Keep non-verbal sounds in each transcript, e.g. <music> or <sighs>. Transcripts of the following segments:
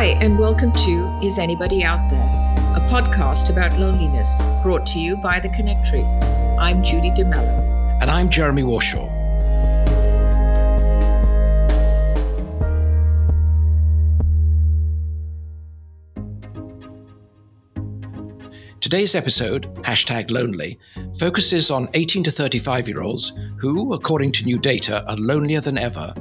Hi, and welcome to Is Anybody Out There, a podcast about loneliness brought to you by The Connectory. I'm Judy DeMello. And I'm Jeremy Warshaw. Today's episode, hashtag lonely, focuses on 18 to 35 year olds who, according to new data, are lonelier than ever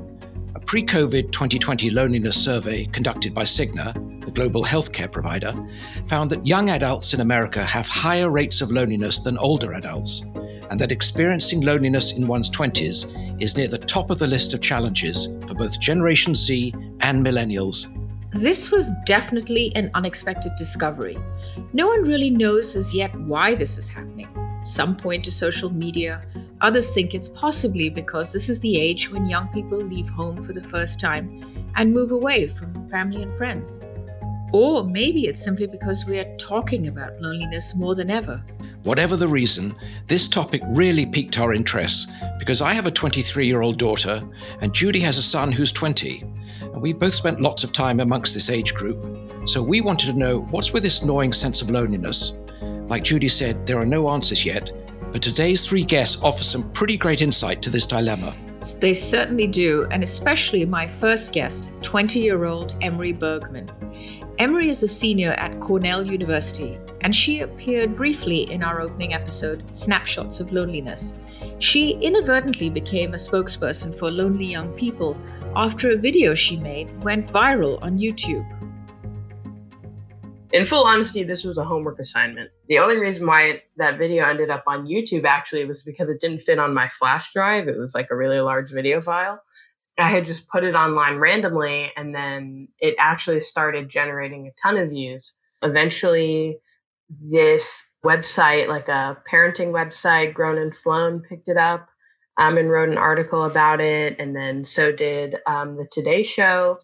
pre COVID 2020 loneliness survey conducted by Cigna, the global healthcare provider, found that young adults in America have higher rates of loneliness than older adults, and that experiencing loneliness in one's 20s is near the top of the list of challenges for both Generation Z and millennials. This was definitely an unexpected discovery. No one really knows as yet why this is happening. Some point to social media, others think it's possibly because this is the age when young people leave home for the first time and move away from family and friends. Or maybe it's simply because we are talking about loneliness more than ever. Whatever the reason, this topic really piqued our interest because I have a 23 year old daughter and Judy has a son who's 20. And we both spent lots of time amongst this age group. So we wanted to know what's with this gnawing sense of loneliness like Judy said, there are no answers yet, but today's three guests offer some pretty great insight to this dilemma. They certainly do, and especially my first guest, 20 year old Emery Bergmann. Emery is a senior at Cornell University, and she appeared briefly in our opening episode, Snapshots of Loneliness. She inadvertently became a spokesperson for lonely young people after a video she made went viral on YouTube in full honesty, this was a homework assignment. The only reason why that video ended up on YouTube actually was because it didn't fit on my flash drive. It was like a really large video file. I had just put it online randomly and then it actually started generating a ton of views. Eventually, this website, like a parenting website, Grown and Flown, picked it up um, and wrote an article about it. And then so did um, the Today Show.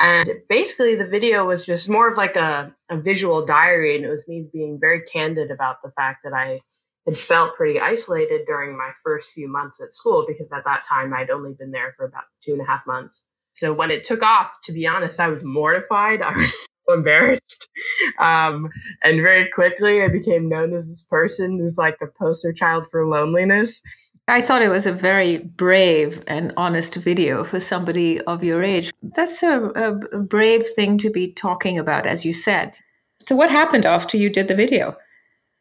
And basically, the video was just more of like a, a visual diary. And it was me being very candid about the fact that I had felt pretty isolated during my first few months at school because at that time I'd only been there for about two and a half months. So when it took off, to be honest, I was mortified. <laughs> I was so embarrassed. Um, and very quickly, I became known as this person who's like the poster child for loneliness. I thought it was a very brave and honest video for somebody of your age. That's a, a, brave thing to be talking about, as you said. So, what happened after you did the video?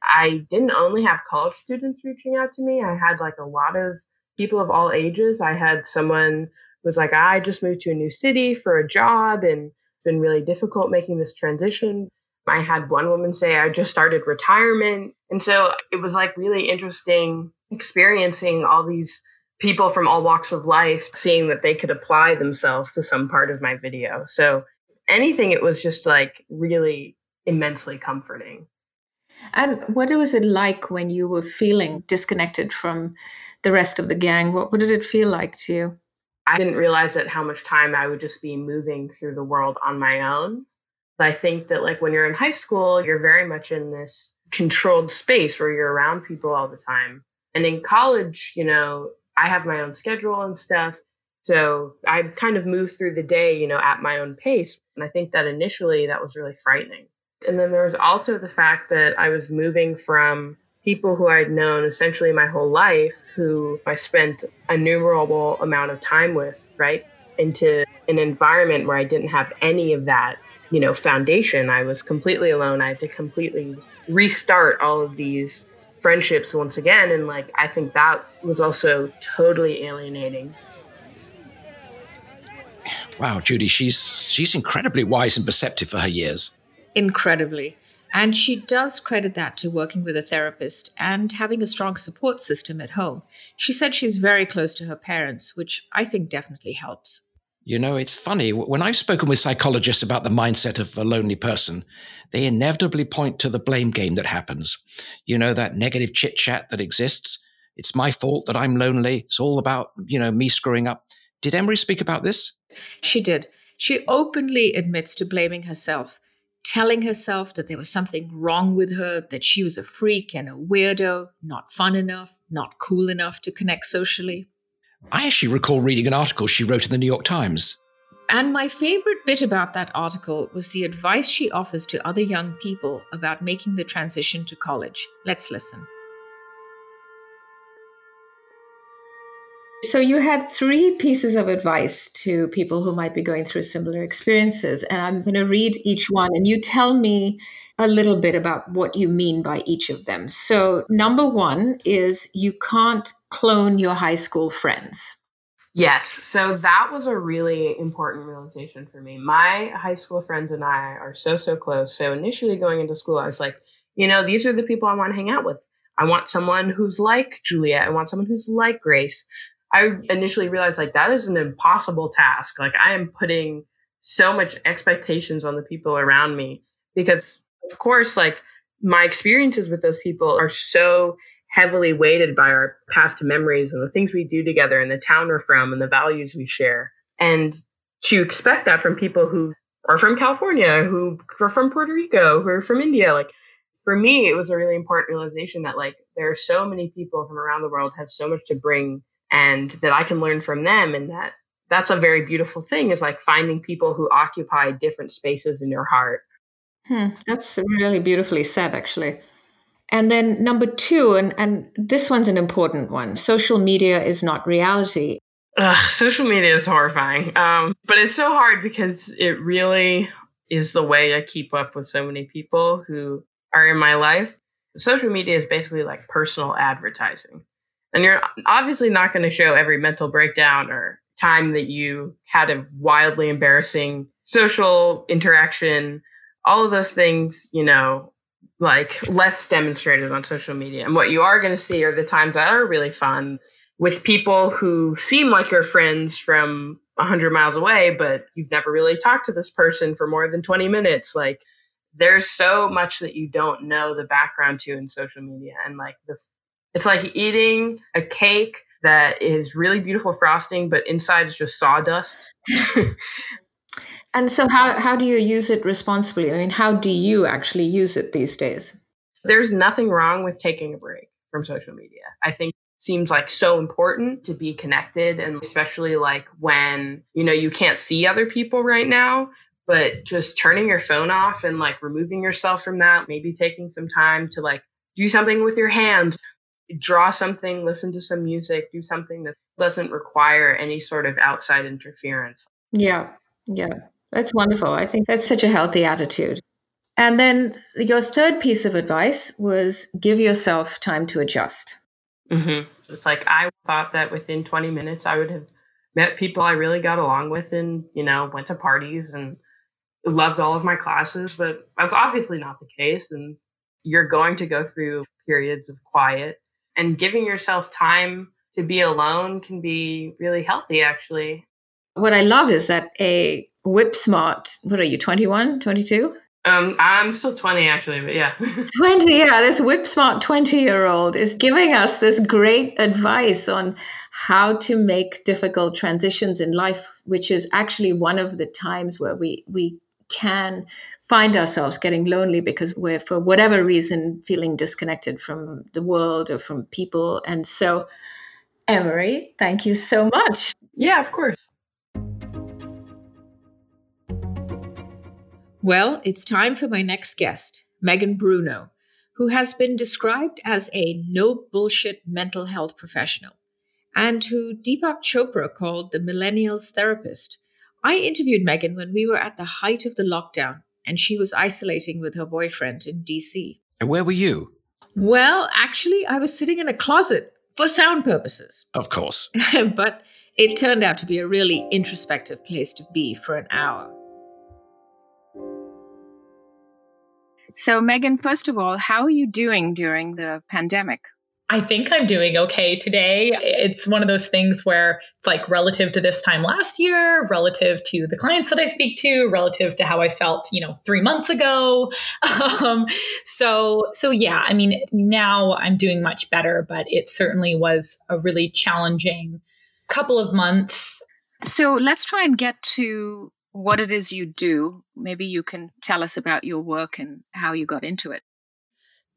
I didn't only have college students reaching out to me, I had like a lot of people of all ages. I had someone who was like, I just moved to a new city for a job and been really difficult making this transition. I had one woman say, I just started retirement. And so it was like really interesting experiencing all these people from all walks of life, seeing that they could apply themselves to some part of my video. So anything, it was just like really immensely comforting. And what was it like when you were feeling disconnected from the rest of the gang? What, what did it feel like to you? I didn't realize that how much time I would just be moving through the world on my own. I think that like when you're in high school, you're very much in this controlled space where you're around people all the time. And in college, you know, I have my own schedule and stuff. So I kind of move through the day, you know, at my own pace. And I think that initially that was really frightening. And then there was also the fact that I was moving from people who I'd known essentially my whole life, who I spent innumerable amount of time with, right? Into an environment where I didn't have any of that, you know, foundation. I was completely alone. I had to completely restart all of these friendships once again. And like, I think that was also totally alienating. Wow, Judy, she's she's incredibly wise and perceptive for her years. Incredibly. And she does credit that to working with a therapist and having a strong support system at home. She said she's very close to her parents, which I think definitely helps. You know, it's funny. When I've spoken with psychologists about the mindset of a lonely person, they inevitably point to the blame game that happens. You know, that negative chit chat that exists. It's my fault that I'm lonely. It's all about, you know, me screwing up. Did Emery speak about this? She did. She openly admits to blaming herself, telling herself that there was something wrong with her, that she was a freak and a weirdo, not fun enough, not cool enough to connect socially. I actually recall reading an article she wrote in the New York Times. And my favorite bit about that article was the advice she offers to other young people about making the transition to college. Let's listen. So, you had three pieces of advice to people who might be going through similar experiences. And I'm going to read each one, and you tell me a little bit about what you mean by each of them. So, number one is you can't clone your high school friends. Yes. So that was a really important realization for me. My high school friends and I are so, so close. So initially going into school, I was like, you know, these are the people I want to hang out with. I want someone who's like Juliet. I want someone who's like Grace. I initially realized like that is an impossible task. Like I am putting so much expectations on the people around me because of course like my experiences with those people are so heavily weighted by our past memories and the things we do together and the town we're from and the values we share. And to expect that from people who are from California, who are from Puerto Rico, who are from India, like for me, it was a really important realization that like there are so many people from around the world have so much to bring and that I can learn from them and that that's a very beautiful thing is like finding people who occupy different spaces in your heart. Hmm, that's really beautifully said, actually. And then number two, and, and this one's an important one social media is not reality. Ugh, social media is horrifying. Um, but it's so hard because it really is the way I keep up with so many people who are in my life. Social media is basically like personal advertising. And you're obviously not going to show every mental breakdown or time that you had a wildly embarrassing social interaction. All of those things, you know, like less demonstrated on social media. And what you are going to see are the times that are really fun with people who seem like your friends from 100 miles away, but you've never really talked to this person for more than 20 minutes. Like, there's so much that you don't know the background to in social media. And like, the, it's like eating a cake that is really beautiful frosting, but inside is just sawdust. <laughs> And so, how, how do you use it responsibly? I mean, how do you actually use it these days? There's nothing wrong with taking a break from social media. I think seems like so important to be connected and especially like when you know you can't see other people right now but just turning your phone off and like removing yourself from that maybe taking some time to like do something with your hands draw something listen to some music do something that doesn't require any sort of outside interference yeah yeah that's wonderful. I think that's such a healthy attitude. And then your third piece of advice was give yourself time to adjust. Mm-hmm. It's like I thought that within 20 minutes I would have met people I really got along with and, you know, went to parties and loved all of my classes, but that's obviously not the case. And you're going to go through periods of quiet and giving yourself time to be alone can be really healthy, actually. What I love is that a whip smart. What are you, 21, 22? Um, I'm still 20 actually, but yeah. <laughs> 20, yeah. This whip smart 20 year old is giving us this great advice on how to make difficult transitions in life, which is actually one of the times where we, we can find ourselves getting lonely because we're, for whatever reason, feeling disconnected from the world or from people. And so, Emery, thank you so much. Yeah, of course. Well, it's time for my next guest, Megan Bruneau, who has been described as a no bullshit mental health professional and who Deepak Chopra called the millennials therapist. I interviewed Megan when we were at the height of the lockdown and she was isolating with her boyfriend in DC. And where were you? Well, actually, I was sitting in a closet for sound purposes. Of course. <laughs> but it turned out to be a really introspective place to be for an hour. So, Megan, first of all, how are you doing during the pandemic? I think I'm doing okay today. It's one of those things where it's like relative to this time last year, relative to the clients that I speak to, relative to how I felt, you know, three months ago. <laughs> Um, so, so yeah, I mean, now I'm doing much better, but it certainly was a really challenging couple of months. So let's try and get to what it is you do. Maybe you can tell us about your work and how you got into it.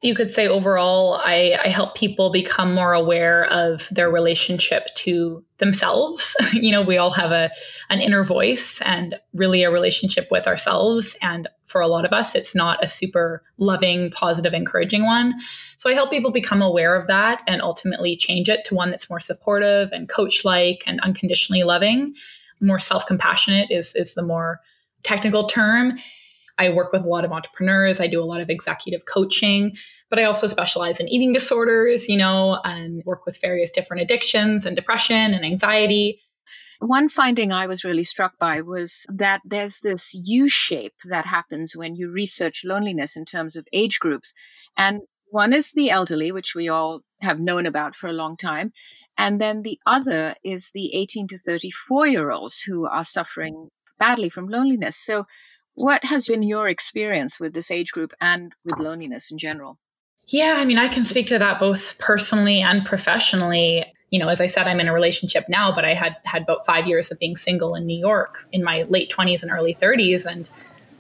You could say overall, I, I help people become more aware of their relationship to themselves. <laughs> you know, we all have a an inner voice and really a relationship with ourselves. And for a lot of us, it's not a super loving, positive, encouraging one. So I help people become aware of that and ultimately change it to one that's more supportive and coach-like and unconditionally loving. More self-compassionate is is the more technical term. I work with a lot of entrepreneurs. I do a lot of executive coaching, but I also specialize in eating disorders, you know, and work with various different addictions and depression and anxiety. One finding I was really struck by was that there's this U shape that happens when you research loneliness in terms of age groups. And one is the elderly, which we all have known about for a long time. And then the other is the 18 to 34 year olds who are suffering badly from loneliness. So, what has been your experience with this age group and with loneliness in general? Yeah, I mean, I can speak to that both personally and professionally. You know, as I said, I'm in a relationship now, but I had had about five years of being single in New York in my late 20s and early 30s. And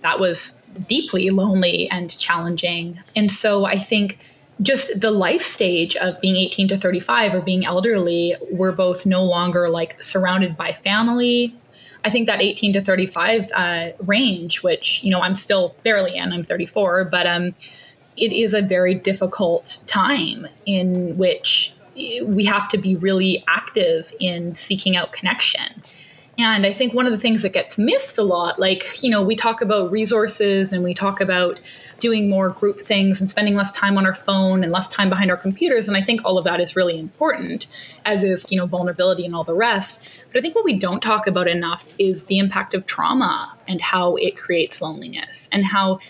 that was deeply lonely and challenging. And so I think just the life stage of being 18 to 35 or being elderly, we're both no longer like surrounded by family I think that 18 to 35 uh, range, which, you know, I'm still barely in, I'm 34, but um, it is a very difficult time in which we have to be really active in seeking out connection. And I think one of the things that gets missed a lot, like, you know, we talk about resources and we talk about doing more group things and spending less time on our phone and less time behind our computers. And I think all of that is really important, as is, you know, vulnerability and all the rest. But I think what we don't talk about enough is the impact of trauma and how it creates loneliness and how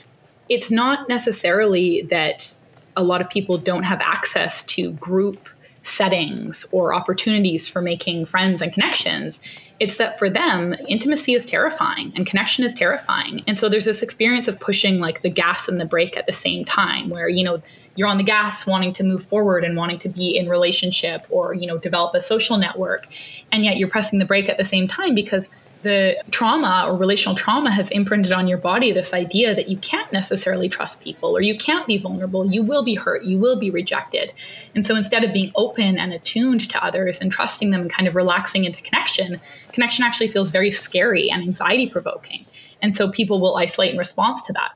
it's not necessarily that a lot of people don't have access to group settings or opportunities for making friends and connections. It's that for them, intimacy is terrifying and connection is terrifying. And so there's this experience of pushing like the gas and the brake at the same time where, you know, you're on the gas wanting to move forward and wanting to be in relationship or, you know, develop a social network. And yet you're pressing the brake at the same time because the trauma or relational trauma has imprinted on your body this idea that you can't necessarily trust people or you can't be vulnerable. You will be hurt. You will be rejected. And so instead of being open and attuned to others and trusting them and kind of relaxing into connection, connection actually feels very scary and anxiety provoking. And so people will isolate in response to that.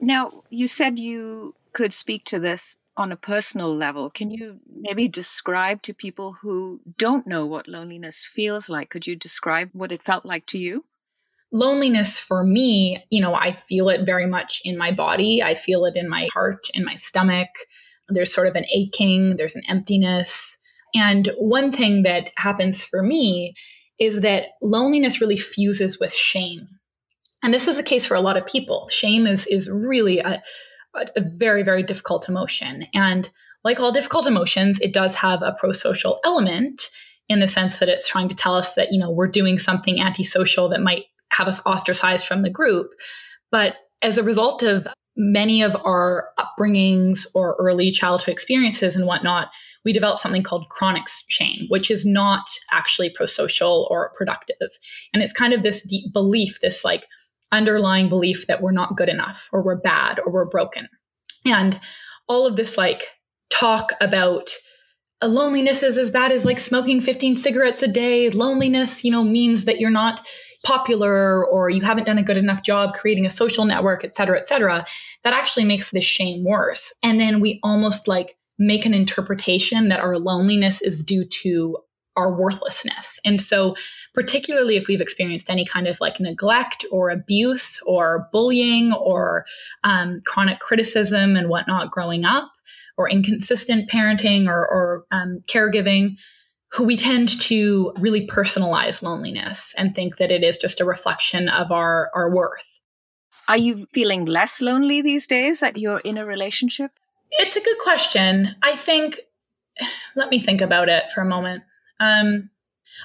Now, you said you could speak to this on a personal level, can you maybe describe to people who don't know what loneliness feels like? Could you describe what it felt like to you? Loneliness for me, you know, I feel it very much in my body. I feel it in my heart, in my stomach. There's sort of an aching, there's an emptiness. And one thing that happens for me is that loneliness really fuses with shame. And this is the case for a lot of people. Shame is is really a a, very, very difficult emotion. And like all difficult emotions, it does have a pro social element in the sense that it's trying to tell us that, you know, we're doing something antisocial that might have us ostracized from the group. But as a result of many of our upbringings or early childhood experiences and whatnot, we develop something called chronic shame, which is not actually pro social or productive. And it's kind of this deep belief, this like underlying belief that we're not good enough or we're bad or we're broken. And all of this like talk about a loneliness is as bad as like smoking 15 cigarettes a day. Loneliness, you know, means that you're not popular or you haven't done a good enough job creating a social network, et cetera, et cetera. That actually makes the shame worse. And then we almost like make an interpretation that our loneliness is due to our worthlessness. And so, particularly if we've experienced any kind of like neglect or abuse or bullying or um, chronic criticism and whatnot growing up, or inconsistent parenting or, or um, caregiving, who we tend to really personalize loneliness and think that it is just a reflection of our, our worth. Are you feeling less lonely these days that you're in a relationship? It's a good question. I think, <sighs> let me think about it for a moment. Um,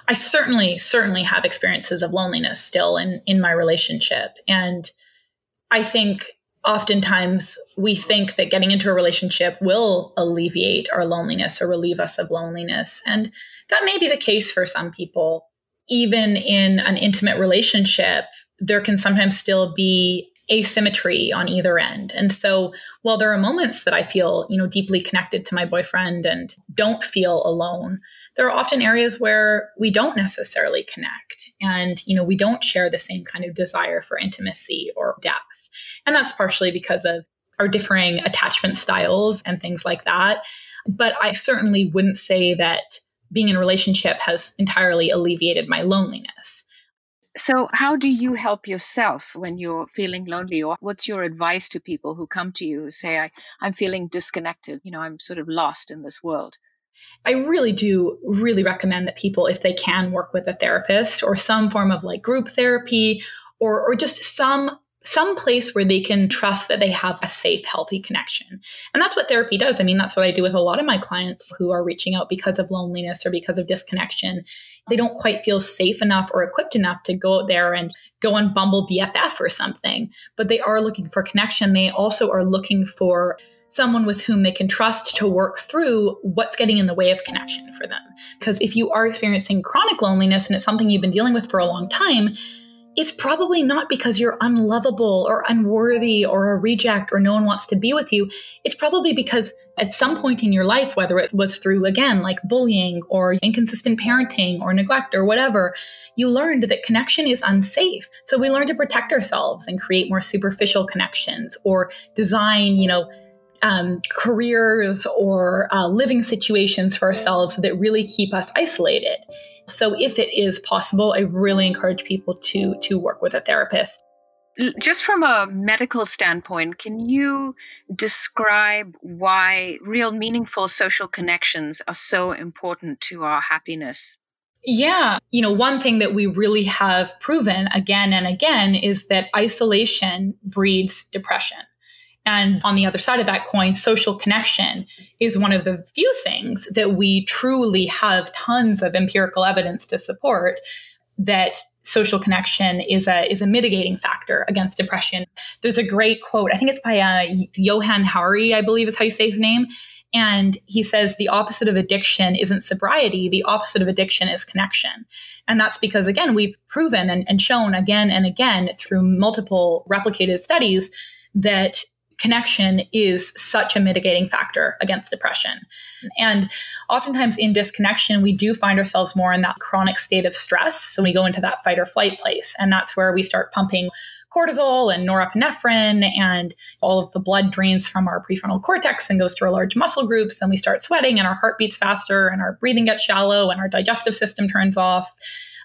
I certainly, certainly have experiences of loneliness still in in my relationship, and I think oftentimes we think that getting into a relationship will alleviate our loneliness or relieve us of loneliness, and that may be the case for some people. Even in an intimate relationship, there can sometimes still be asymmetry on either end. And so while there are moments that I feel, you know, deeply connected to my boyfriend and don't feel alone, there are often areas where we don't necessarily connect and, you know, we don't share the same kind of desire for intimacy or depth. And that's partially because of our differing attachment styles and things like that. But I certainly wouldn't say that being in a relationship has entirely alleviated my loneliness. So, how do you help yourself when you're feeling lonely? Or what's your advice to people who come to you who say, I, I'm feeling disconnected? You know, I'm sort of lost in this world. I really do really recommend that people, if they can, work with a therapist or some form of like group therapy or, or just some some place where they can trust that they have a safe, healthy connection. And that's what therapy does. I mean, that's what I do with a lot of my clients who are reaching out because of loneliness or because of disconnection. They don't quite feel safe enough or equipped enough to go out there and go on Bumble BFF or something, but they are looking for connection. They also are looking for someone with whom they can trust to work through what's getting in the way of connection for them. Because if you are experiencing chronic loneliness and it's something you've been dealing with for a long time, it's probably not because you're unlovable or unworthy or a reject or no one wants to be with you. It's probably because at some point in your life, whether it was through, again, like bullying or inconsistent parenting or neglect or whatever, you learned that connection is unsafe. So we learn to protect ourselves and create more superficial connections or design, you know, um, careers or uh, living situations for ourselves that really keep us isolated. So if it is possible, I really encourage people to to work with a therapist. Just from a medical standpoint, can you describe why real meaningful social connections are so important to our happiness? Yeah. You know, one thing that we really have proven again and again is that isolation breeds depression. And on the other side of that coin, social connection is one of the few things that we truly have tons of empirical evidence to support that social connection is a is a mitigating factor against depression. There's a great quote. I think it's by uh, Johann Hari, I believe is how you say his name. And he says the opposite of addiction isn't sobriety. The opposite of addiction is connection. And that's because, again, we've proven and, and shown again and again through multiple replicated studies that connection is such a mitigating factor against depression. And oftentimes in disconnection, we do find ourselves more in that chronic state of stress. So we go into that fight or flight place. And that's where we start pumping cortisol and norepinephrine, and all of the blood drains from our prefrontal cortex and goes to our large muscle groups. And we start sweating, and our heart beats faster, and our breathing gets shallow, and our digestive system turns off.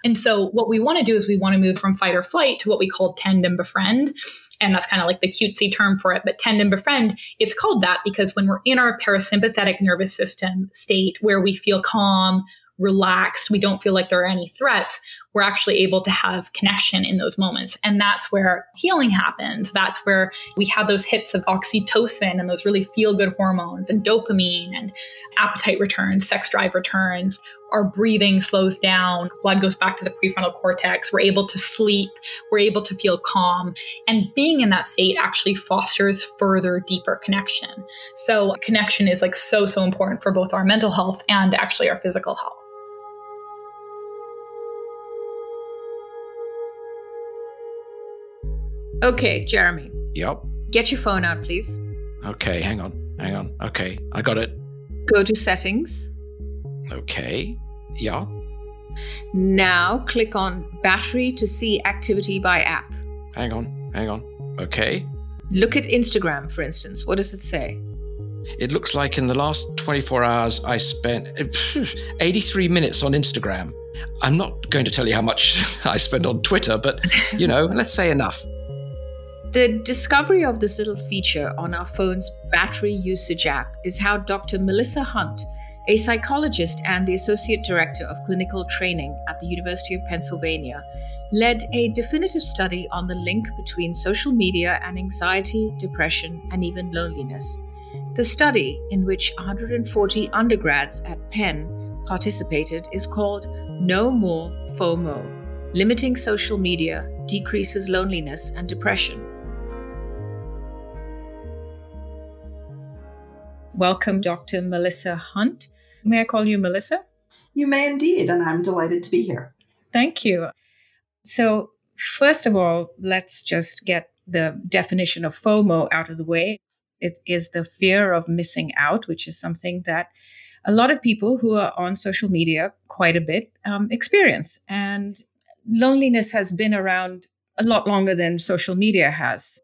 And so, what we want to do is we want to move from fight or flight to what we call tend and befriend and that's kind of like the cutesy term for it. But tend and befriend, it's called that because when we're in our parasympathetic nervous system state where we feel calm, relaxed, we don't feel like there are any threats, we're actually able to have connection in those moments. And that's where healing happens. That's where we have those hits of oxytocin and those really feel good hormones and dopamine and appetite returns, sex drive returns. Our breathing slows down, blood goes back to the prefrontal cortex. We're able to sleep, we're able to feel calm. And being in that state actually fosters further, deeper connection. So, connection is like so, so important for both our mental health and actually our physical health. Okay, Jeremy. Yep. Get your phone out, please. Okay, hang on. Hang on. Okay, I got it. Go to settings. Okay. Yeah. Now click on battery to see activity by app. Hang on. Hang on. Okay. Look at Instagram, for instance. What does it say? It looks like in the last 24 hours, I spent <laughs> 83 minutes on Instagram. I'm not going to tell you how much <laughs> I spend on Twitter, but you know, <laughs> let's say enough. The discovery of this little feature on our phone's battery usage app is how Dr. Melissa Hunt, a psychologist and the Associate Director of Clinical Training at the University of Pennsylvania, led a definitive study on the link between social media and anxiety, depression, and even loneliness. The study, in which 140 undergrads at Penn participated, is called No More FOMO Limiting Social Media Decreases Loneliness and Depression. Welcome, Dr. Melissa Hunt. May I call you Melissa? You may indeed, and I'm delighted to be here. Thank you. So, first of all, let's just get the definition of FOMO out of the way. It is the fear of missing out, which is something that a lot of people who are on social media quite a bit um, experience. And loneliness has been around a lot longer than social media has.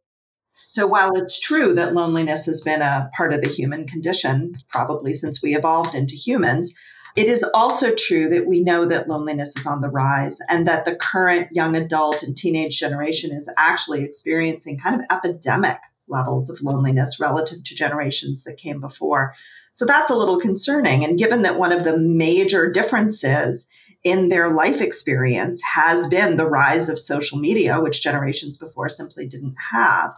So, while it's true that loneliness has been a part of the human condition, probably since we evolved into humans, it is also true that we know that loneliness is on the rise and that the current young adult and teenage generation is actually experiencing kind of epidemic levels of loneliness relative to generations that came before. So that's a little concerning. And given that one of the major differences in their life experience has been the rise of social media, which generations before simply didn't have,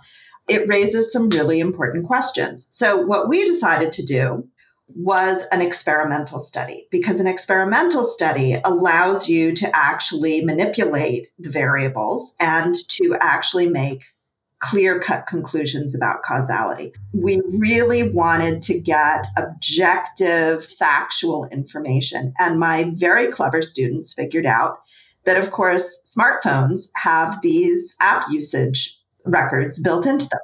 it raises some really important questions. So, what we decided to do was an experimental study because an experimental study allows you to actually manipulate the variables and to actually make clear cut conclusions about causality. We really wanted to get objective, factual information. And my very clever students figured out that, of course, smartphones have these app usage records built into them.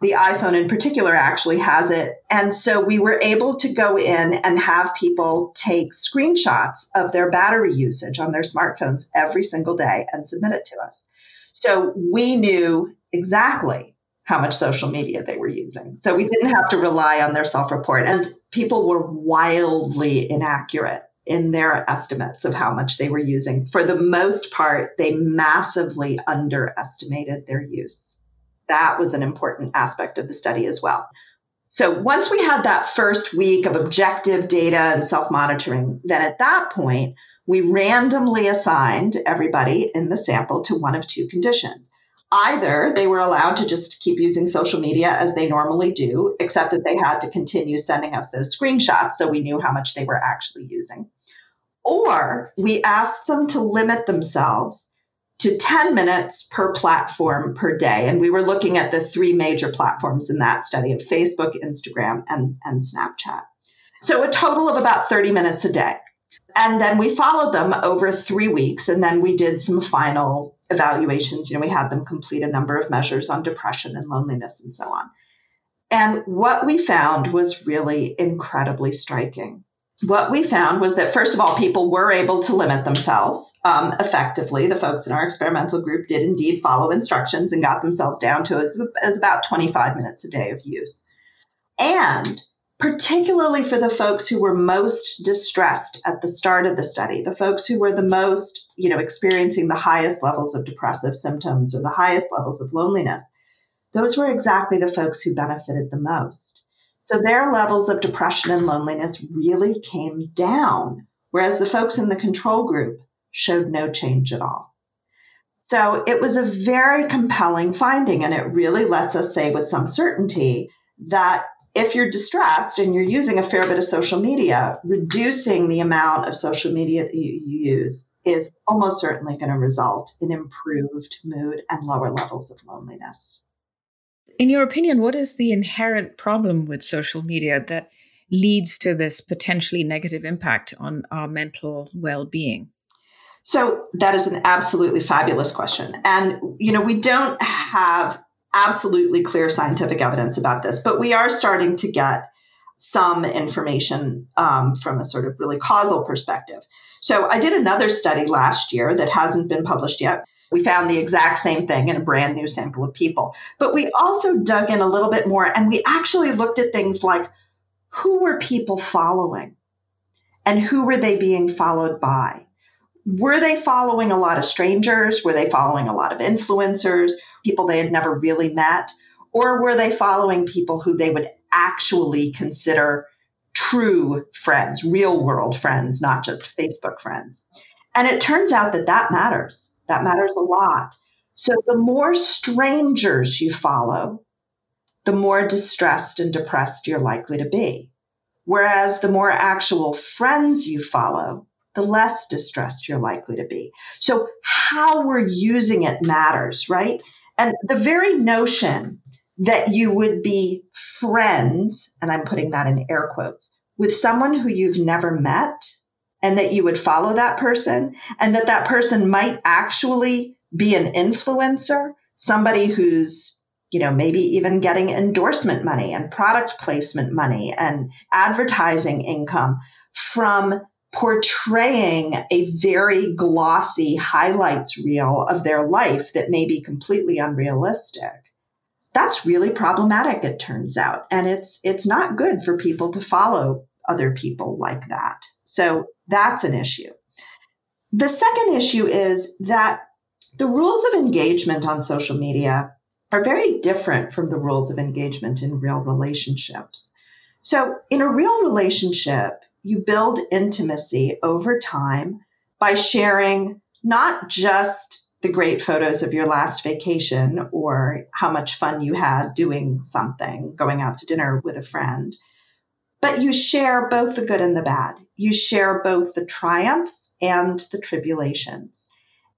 The iPhone in particular actually has it. And so we were able to go in and have people take screenshots of their battery usage on their smartphones every single day and submit it to us. So we knew exactly how much social media they were using. So we didn't have to rely on their self report. And people were wildly inaccurate in their estimates of how much they were using. For the most part, they massively underestimated their use. That was an important aspect of the study as well. So once we had that first week of objective data and self monitoring, then at that point, we randomly assigned everybody in the sample to one of two conditions. Either they were allowed to just keep using social media as they normally do, except that they had to continue sending us those screenshots so we knew how much they were actually using. Or we asked them to limit themselves to 10 minutes per platform per day. And we were looking at the three major platforms in that study of Facebook, Instagram, and, and Snapchat. So a total of about 30 minutes a day. And then we followed them over three weeks, and then we did some final evaluations. You know, we had them complete a number of measures on depression and loneliness and so on. And what we found was really incredibly striking. What we found was that, first of all, people were able to limit themselves um, effectively. The folks in our experimental group did indeed follow instructions and got themselves down to as, as about 25 minutes a day of use. And particularly for the folks who were most distressed at the start of the study, the folks who were the most, you know, experiencing the highest levels of depressive symptoms or the highest levels of loneliness, those were exactly the folks who benefited the most. So their levels of depression and loneliness really came down, whereas the folks in the control group showed no change at all. So it was a very compelling finding, and it really lets us say with some certainty that if you're distressed and you're using a fair bit of social media, reducing the amount of social media that you, you use is almost certainly going to result in improved mood and lower levels of loneliness. In your opinion, what is the inherent problem with social media that leads to this potentially negative impact on our mental well being? So, that is an absolutely fabulous question. And, you know, we don't have absolutely clear scientific evidence about this, but we are starting to get some information um, from a sort of really causal perspective. So I did another study last year that hasn't been published yet. We found the exact same thing in a brand new sample of people. But we also dug in a little bit more and we actually looked at things like who were people following and who were they being followed by? Were they following a lot of strangers? Were they following a lot of influencers? people they had never really met? Or were they following people who they would actually consider true friends, real world friends, not just Facebook friends? And it turns out that that matters. That matters a lot. So the more strangers you follow, the more distressed and depressed you're likely to be. Whereas the more actual friends you follow, the less distressed you're likely to be. So, how we're using it matters, right? And the very notion that you would be friends, and I'm putting that in air quotes, with someone who you've never met, and that you would follow that person, and that that person might actually be an influencer, somebody who's you know, maybe even getting endorsement money and product placement money and advertising income from portraying a very glossy highlights reel of their life that may be completely unrealistic. That's really problematic, it turns out. And it's it's not good for people to follow other people like that. So that's an issue. The second issue is that the rules of engagement on social media are very different from the rules of engagement in real relationships. So, in a real relationship, you build intimacy over time by sharing not just the great photos of your last vacation or how much fun you had doing something, going out to dinner with a friend, but you share both the good and the bad. You share both the triumphs and the tribulations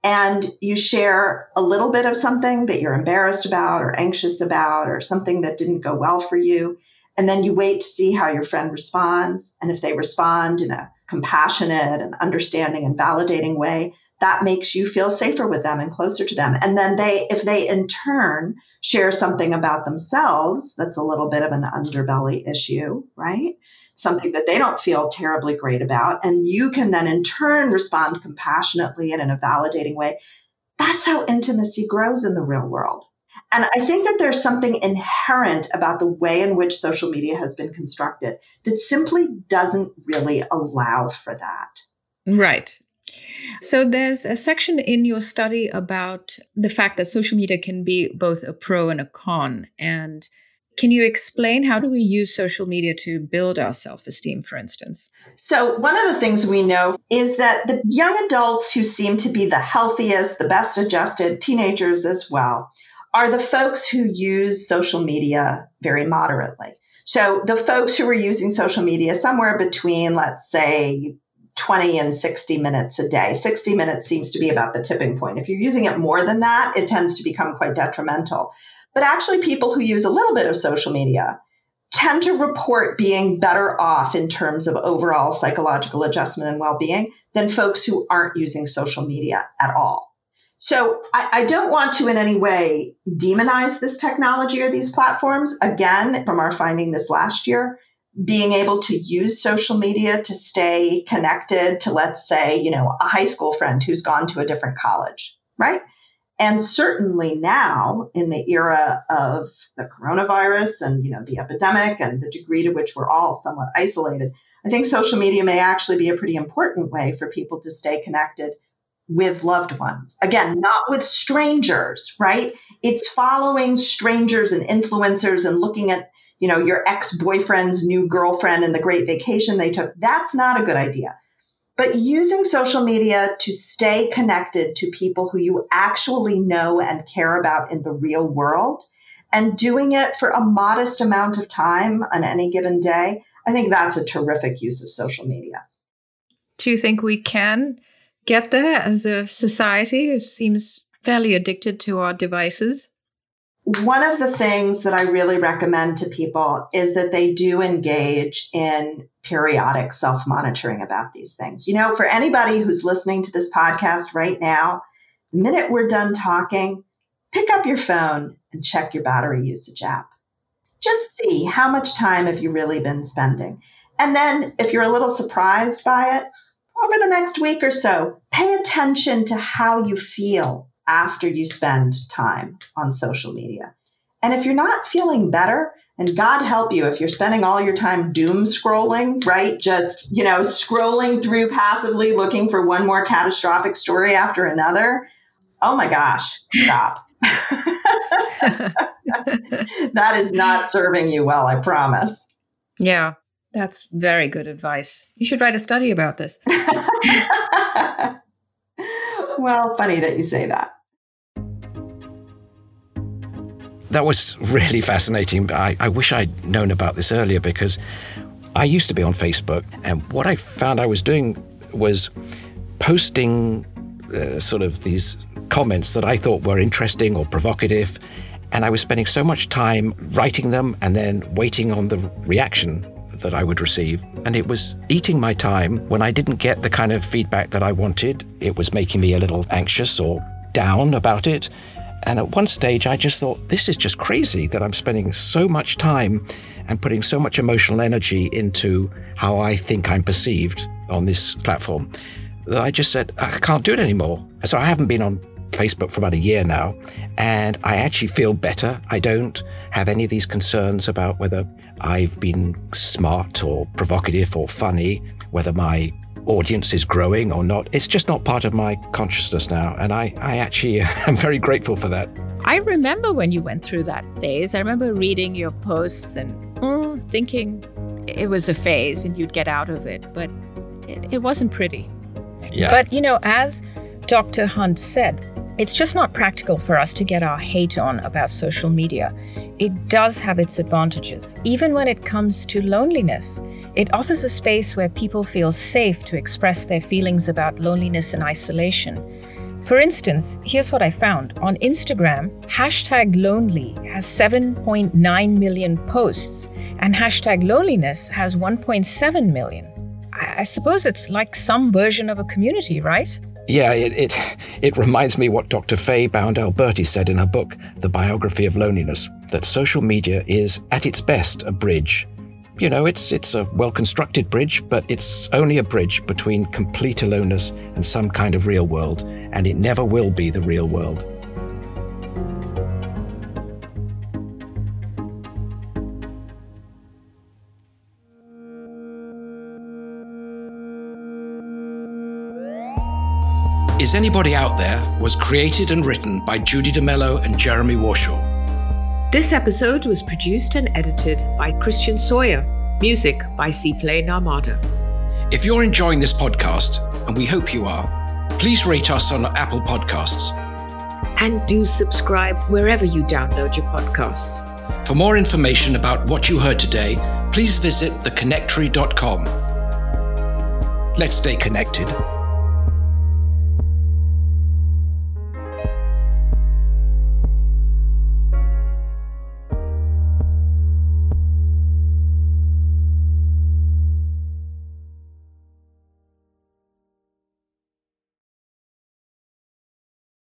and you share a little bit of something that you're embarrassed about or anxious about or something that didn't go well for you. And then you wait to see how your friend responds. And if they respond in a compassionate and understanding and validating way, that makes you feel safer with them and closer to them. And then they, if they in turn share something about themselves, that's a little bit of an underbelly issue, right? Something that they don't feel terribly great about. And you can then in turn respond compassionately and in a validating way. That's how intimacy grows in the real world. And I think that there's something inherent about the way in which social media has been constructed that simply doesn't really allow for that. Right. So there's a section in your study about the fact that social media can be both a pro and a con. And can you explain how do we use social media to build our self-esteem, for instance? So one of the things we know is that the young adults who seem to be the healthiest, the best adjusted, teenagers as well, are the folks who use social media very moderately. So the folks who are using social media somewhere between, let's say, 20 and 60 minutes a day. 60 minutes seems to be about the tipping point. If you're using it more than that, it tends to become quite detrimental. But actually, people who use a little bit of social media tend to report being better off in terms of overall psychological adjustment and well being than folks who aren't using social media at all. So I, I, don't want to in any way demonize this technology or these platforms. Again, from our finding this last year, being able to use social media to stay connected to, let's say, you know, a high school friend who's gone to a different college, right? And certainly now, in the era of the coronavirus and you know the epidemic and the degree to which we're all somewhat isolated, I think social media may actually be a pretty important way for people to stay connected with loved ones. Again, not with strangers, right? It's following strangers and influencers and looking at, you know, your ex-boyfriend's new girlfriend and the great vacation they took. That's not a good idea but using social media to stay connected to people who you actually know and care about in the real world and doing it for a modest amount of time on any given day, I think that's a terrific use of social media. Do you think we can get there as a society? It seems fairly addicted to our devices. One of the things that I really recommend to people is that they do engage in periodic self monitoring about these things. You know, for anybody who's listening to this podcast right now, the minute we're done talking, pick up your phone and check your battery usage app. Just see how much time have you really been spending. And then if you're a little surprised by it, over the next week or so, pay attention to how you feel after you spend time on social media. And if you're not feeling better, and God help you if you're spending all your time doom scrolling, right? Just, you know, scrolling through passively looking for one more catastrophic story after another. Oh my gosh, stop. <laughs> that is not serving you well, I promise. Yeah, that's very good advice. You should write a study about this. <laughs> well, funny that you say that that was really fascinating. I, I wish I'd known about this earlier because I used to be on Facebook, and what I found I was doing was posting uh, sort of these comments that I thought were interesting or provocative. And I was spending so much time writing them and then waiting on the reaction that I would receive. And it was eating my time when I didn't get the kind of feedback that I wanted. It was making me a little anxious or down about it. And at one stage, I just thought, this is just crazy that I'm spending so much time and putting so much emotional energy into how I think I'm perceived on this platform that I just said, I can't do it anymore. So I haven't been on Facebook for about a year now, and I actually feel better. I don't have any of these concerns about whether I've been smart or provocative or funny, whether my audience is growing or not. It's just not part of my consciousness now. And I, I actually <laughs> am very grateful for that. I remember when you went through that phase. I remember reading your posts and oh, thinking it was a phase and you'd get out of it, but it, it wasn't pretty. Yeah. But, you know, as Dr. Hunt said, it's just not practical for us to get our hate on about social media. It does have its advantages, even when it comes to loneliness. It offers a space where people feel safe to express their feelings about loneliness and isolation. For instance, here's what I found. On Instagram, hashtag lonely has 7.9 million posts, and hashtag loneliness has 1.7 million. I suppose it's like some version of a community, right? Yeah, it, it, it reminds me what Dr. Fay Bound Alberti said in her book, The Biography of Loneliness, that social media is, at its best, a bridge you know, it's it's a well-constructed bridge, but it's only a bridge between complete aloneness and some kind of real world, and it never will be the real world. Is Anybody Out There was created and written by Judy DeMello and Jeremy Warshaw. This episode was produced and edited by Christian Sawyer. Music by Play Narmada. If you're enjoying this podcast, and we hope you are, please rate us on Apple Podcasts. And do subscribe wherever you download your podcasts. For more information about what you heard today, please visit theconnectory.com. Let's stay connected.